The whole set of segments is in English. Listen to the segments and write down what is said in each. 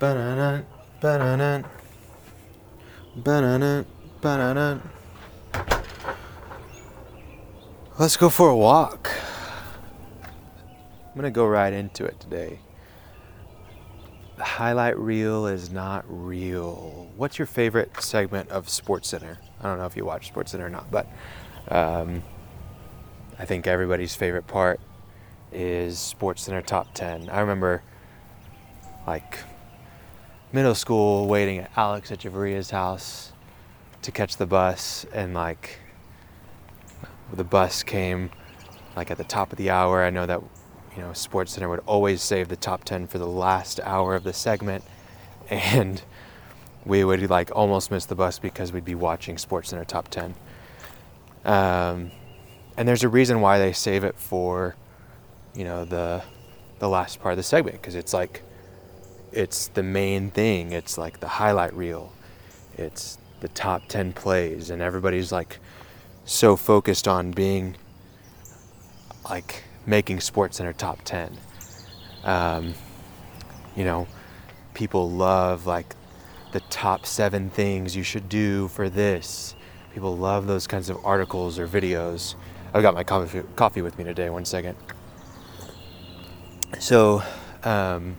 Ba-na-na, ba-na-na, ba-na-na, ba-na-na. Let's go for a walk. I'm gonna go right into it today. The highlight reel is not real. What's your favorite segment of SportsCenter? I don't know if you watch SportsCenter or not, but um, I think everybody's favorite part is SportsCenter Top 10. I remember like middle school waiting at Alex Echeverria's house to catch the bus and like the bus came like at the top of the hour. I know that you know Sports Center would always save the top 10 for the last hour of the segment and we would like almost miss the bus because we'd be watching Sports Center top 10. Um, and there's a reason why they save it for you know the the last part of the segment because it's like it's the main thing. It's like the highlight reel. It's the top 10 plays, and everybody's like so focused on being like making Sports SportsCenter top 10. Um, you know, people love like the top seven things you should do for this. People love those kinds of articles or videos. I've got my coffee, coffee with me today. One second. So, um,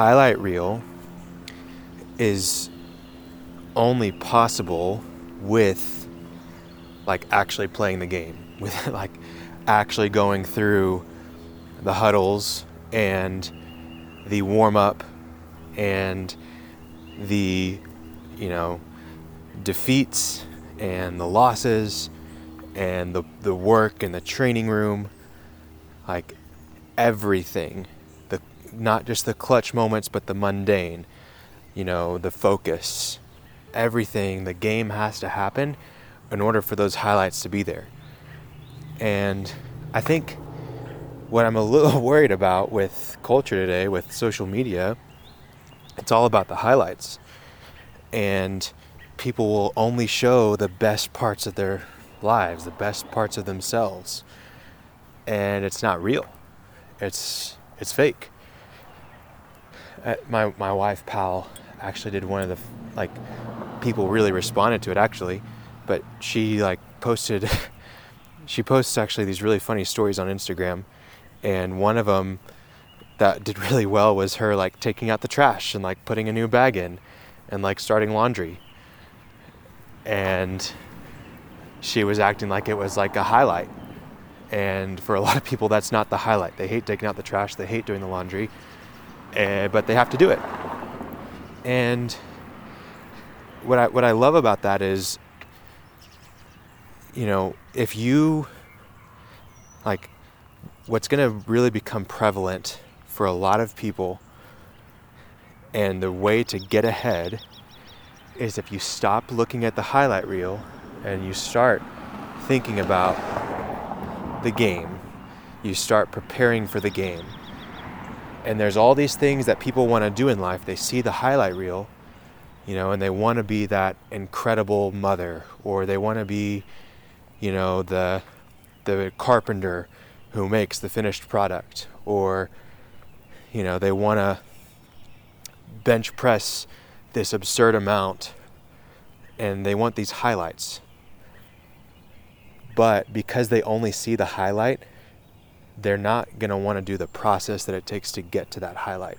highlight reel is only possible with like actually playing the game with like actually going through the huddles and the warm up and the you know defeats and the losses and the the work in the training room. Like everything not just the clutch moments, but the mundane, you know, the focus, everything. The game has to happen in order for those highlights to be there. And I think what I'm a little worried about with culture today, with social media, it's all about the highlights. And people will only show the best parts of their lives, the best parts of themselves. And it's not real. It's it's fake Uh, my my wife pal actually did one of the like people really responded to it actually, but she like posted she posts actually these really funny stories on Instagram, and one of them that did really well was her like taking out the trash and like putting a new bag in, and like starting laundry. And she was acting like it was like a highlight. And for a lot of people, that's not the highlight. They hate taking out the trash, they hate doing the laundry uh, but they have to do it. And what I what I love about that is, you know, if you like, what's going to really become prevalent for a lot of people, and the way to get ahead is if you stop looking at the highlight reel and you start thinking about the game, you start preparing for the game and there's all these things that people want to do in life. They see the highlight reel, you know, and they want to be that incredible mother, or they want to be, you know, the the carpenter who makes the finished product, or you know, they want to bench press this absurd amount, and they want these highlights. But because they only see the highlight, they're not going to want to do the process that it takes to get to that highlight.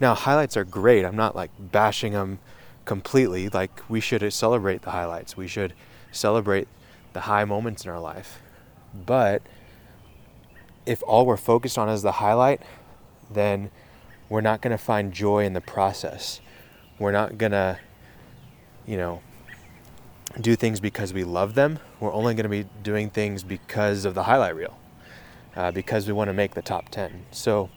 Now, highlights are great. I'm not like bashing them completely. Like, we should celebrate the highlights, we should celebrate the high moments in our life. But if all we're focused on is the highlight, then we're not going to find joy in the process. We're not going to, you know, do things because we love them. We're only going to be doing things because of the highlight reel uh, because we want to make the top 10. So,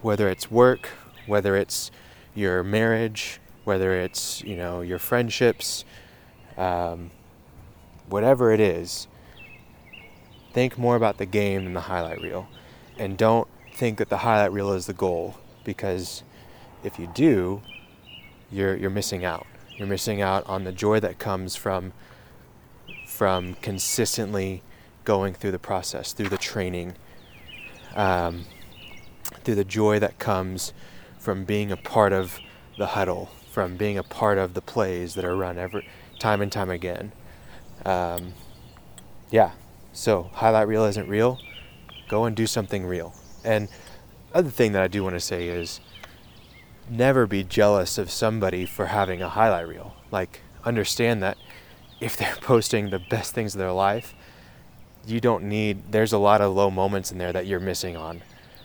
whether it's work, whether it's your marriage, whether it's you know your friendships, um, whatever it is, think more about the game than the highlight reel, and don't think that the highlight reel is the goal because if you do, you're you're missing out. You're missing out on the joy that comes from from consistently going through the process, through the training, um, through the joy that comes from being a part of the huddle, from being a part of the plays that are run every time and time again. Um, yeah, so highlight reel isn't real. Go and do something real. And other thing that I do want to say is never be jealous of somebody for having a highlight reel. Like understand that if they're posting the best things of their life, you don't need there's a lot of low moments in there that you're missing on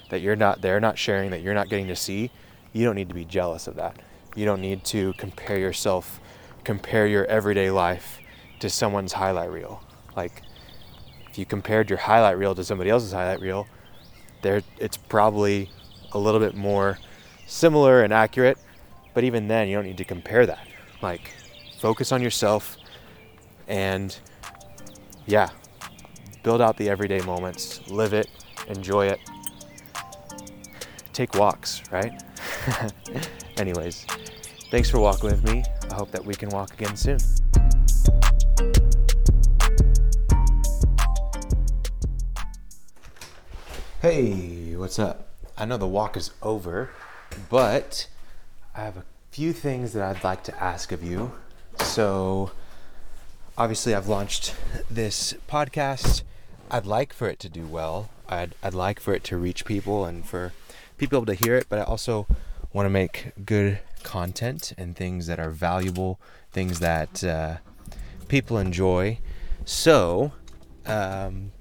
that you're not they're not sharing that you're not getting to see. You don't need to be jealous of that. You don't need to compare yourself compare your everyday life to someone's highlight reel. Like if you compared your highlight reel to somebody else's highlight reel, there it's probably a little bit more similar and accurate, but even then you don't need to compare that. Like focus on yourself and yeah, build out the everyday moments, live it, enjoy it. Take walks, right? Anyways, thanks for walking with me. I hope that we can walk again soon. Hey, what's up? I know the walk is over, but I have a few things that I'd like to ask of you. So, obviously, I've launched this podcast. I'd like for it to do well. I'd, I'd like for it to reach people and for people to hear it, but I also want to make good content and things that are valuable, things that uh, people enjoy. So, a um,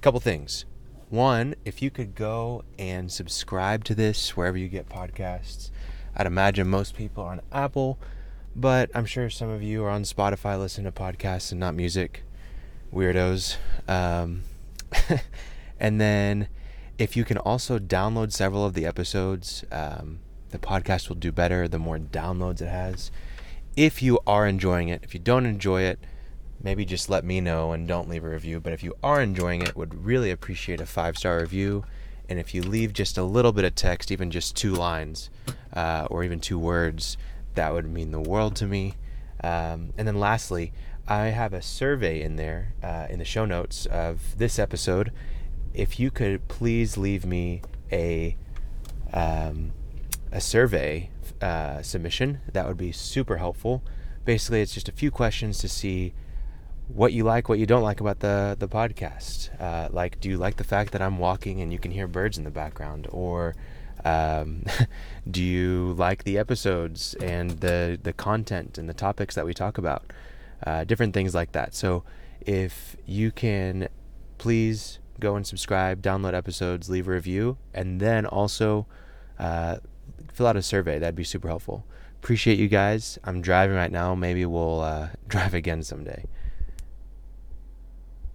couple things. One, if you could go and subscribe to this wherever you get podcasts. I'd imagine most people are on Apple, but I'm sure some of you are on Spotify listening to podcasts and not music. Weirdos. Um, and then if you can also download several of the episodes, um, the podcast will do better the more downloads it has. If you are enjoying it, if you don't enjoy it, maybe just let me know and don't leave a review. But if you are enjoying it, would really appreciate a five star review. And if you leave just a little bit of text, even just two lines uh, or even two words, that would mean the world to me. Um, and then lastly, I have a survey in there uh, in the show notes of this episode. If you could please leave me a um, a survey uh, submission, that would be super helpful. Basically, it's just a few questions to see what you like, what you don't like about the the podcast. Uh, like, do you like the fact that I'm walking and you can hear birds in the background, or um, do you like the episodes and the the content and the topics that we talk about? Uh, different things like that. So, if you can, please go and subscribe, download episodes, leave a review, and then also uh, fill out a survey. That'd be super helpful. Appreciate you guys. I'm driving right now. Maybe we'll uh, drive again someday.